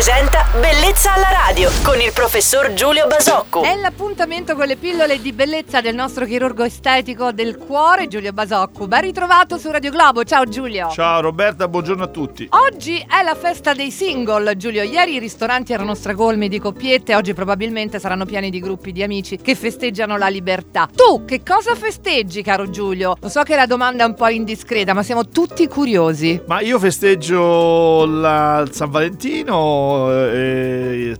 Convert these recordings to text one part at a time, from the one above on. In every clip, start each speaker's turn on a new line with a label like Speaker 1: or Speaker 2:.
Speaker 1: presenta Bellezza alla radio con il professor Giulio Basocco.
Speaker 2: È l'appuntamento con le pillole di bellezza del nostro chirurgo estetico del cuore, Giulio Basocco. Ben ritrovato su Radio Globo. Ciao Giulio.
Speaker 3: Ciao Roberta, buongiorno a tutti.
Speaker 2: Oggi è la festa dei single, Giulio. Ieri i ristoranti erano stracolmi di coppiette, oggi probabilmente saranno pieni di gruppi di amici che festeggiano la libertà. Tu che cosa festeggi, caro Giulio? Lo so che la domanda è un po' indiscreta, ma siamo tutti curiosi.
Speaker 3: Ma io festeggio la San Valentino, eh,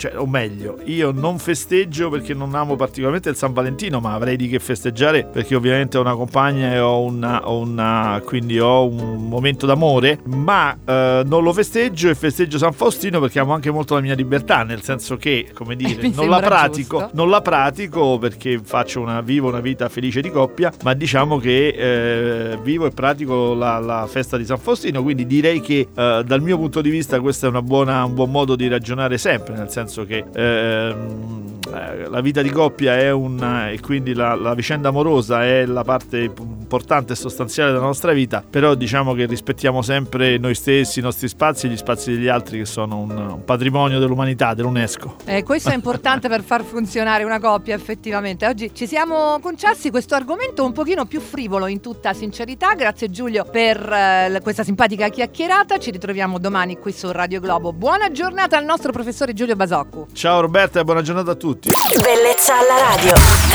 Speaker 3: cioè, o meglio, io non festeggio perché non amo particolarmente il San Valentino, ma avrei di che festeggiare perché ovviamente ho una compagna e ho una, ho una quindi ho un momento d'amore, ma eh, non lo festeggio e festeggio San Faustino perché amo anche molto la mia libertà, nel senso che, come dire, non la pratico, non la pratico perché faccio una, vivo una vita felice di coppia, ma diciamo che eh, vivo e pratico la, la festa di San Faustino, quindi direi che eh, dal mio punto di vista questo è una buona- un buon modo di ragionare sempre, nel senso che ehm, eh, la vita di coppia è un e quindi la, la vicenda amorosa è la parte importante e sostanziale della nostra vita, però diciamo che rispettiamo sempre noi stessi, i nostri spazi e gli spazi degli altri che sono un, un patrimonio dell'umanità, dell'UNESCO.
Speaker 2: Eh, questo è importante per far funzionare una coppia, effettivamente. Oggi ci siamo concessi questo argomento un pochino più frivolo, in tutta sincerità. Grazie Giulio per eh, questa simpatica chiacchierata. Ci ritroviamo domani qui su Radio Globo. Buona giornata al nostro professore Giulio Basoccu.
Speaker 3: Ciao Roberta e buona giornata a tutti.
Speaker 1: Bellezza alla radio.